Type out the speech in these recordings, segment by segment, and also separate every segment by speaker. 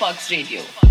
Speaker 1: Sparks Radio.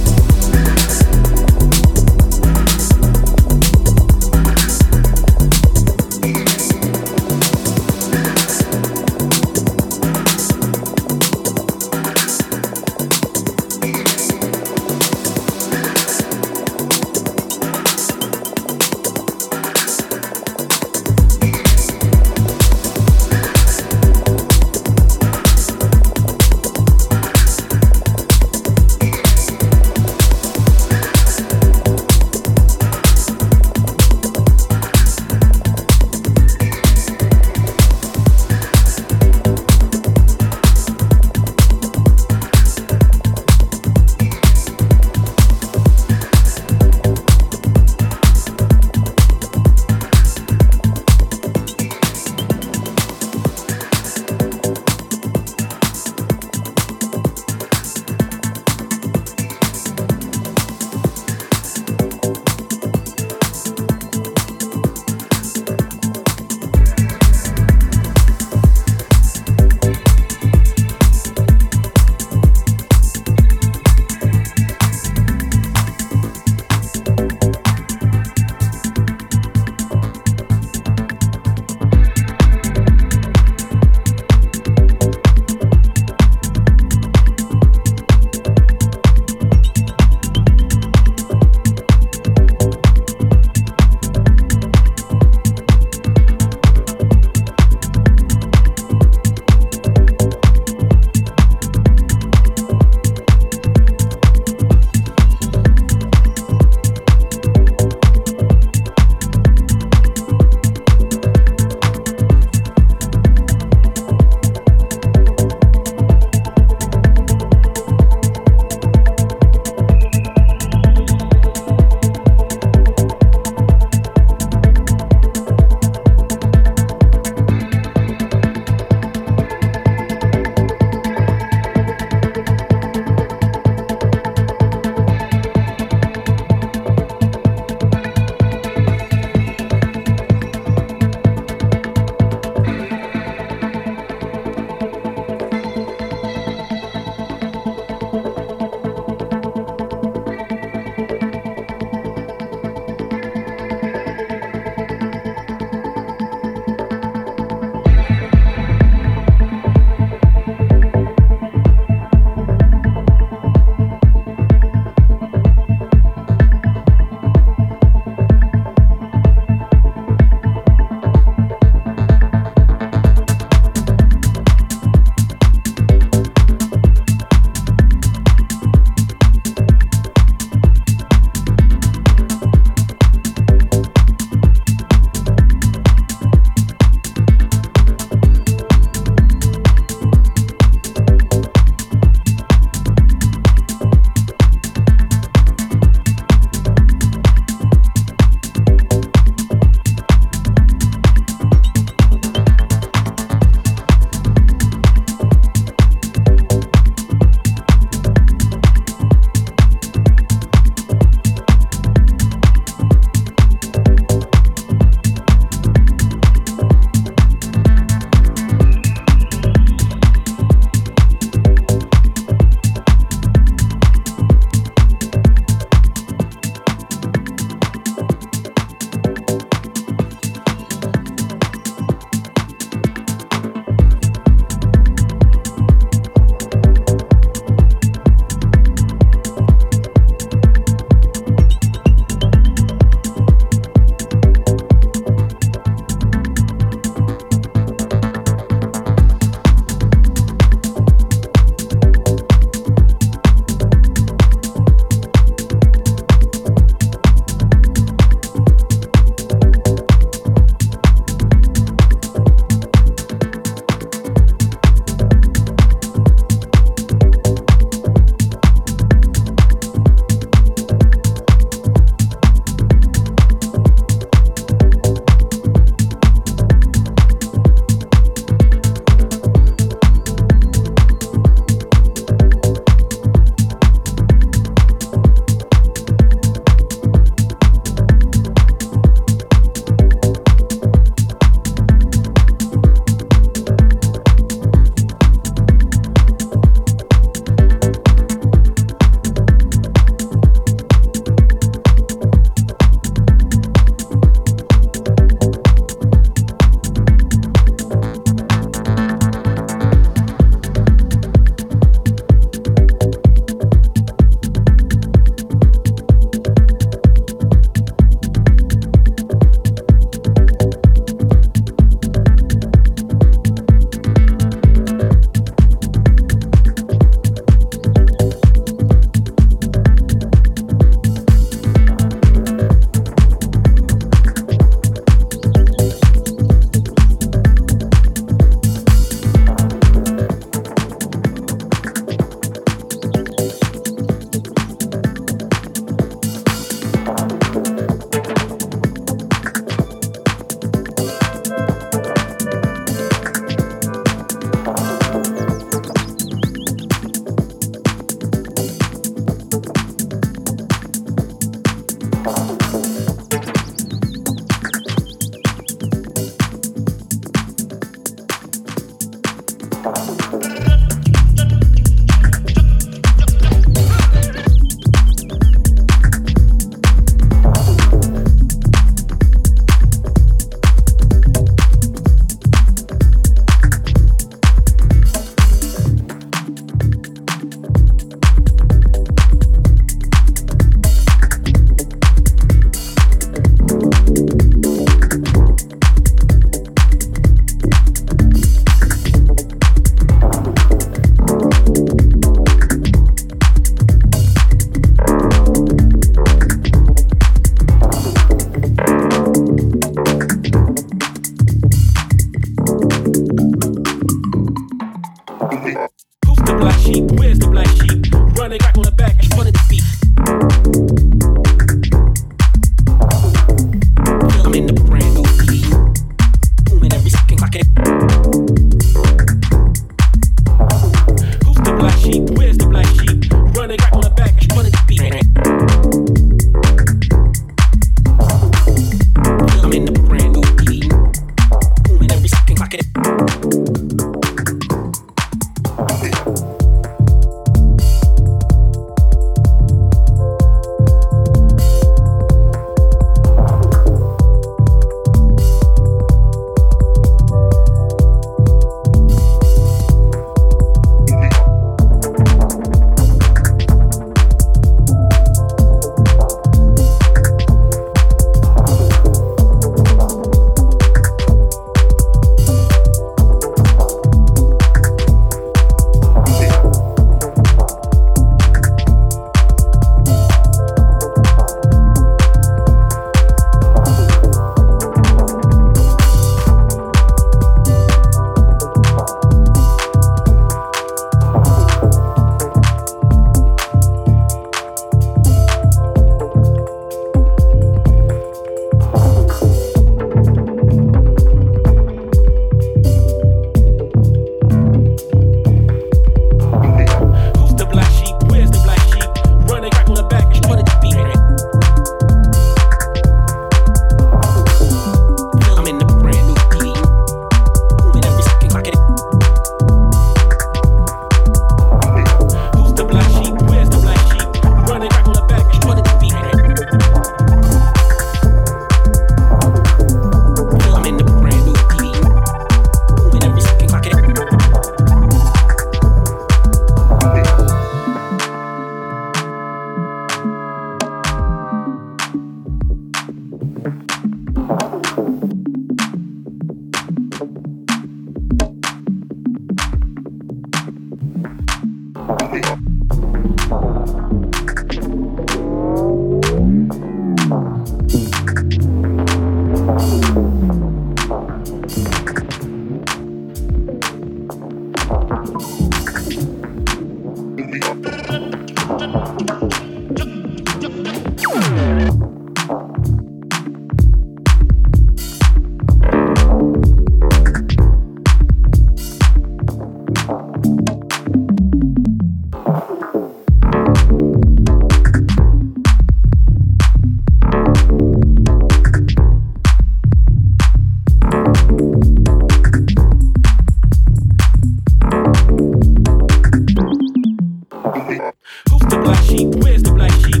Speaker 1: the black sheep? Where's the black sheep?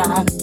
Speaker 2: around.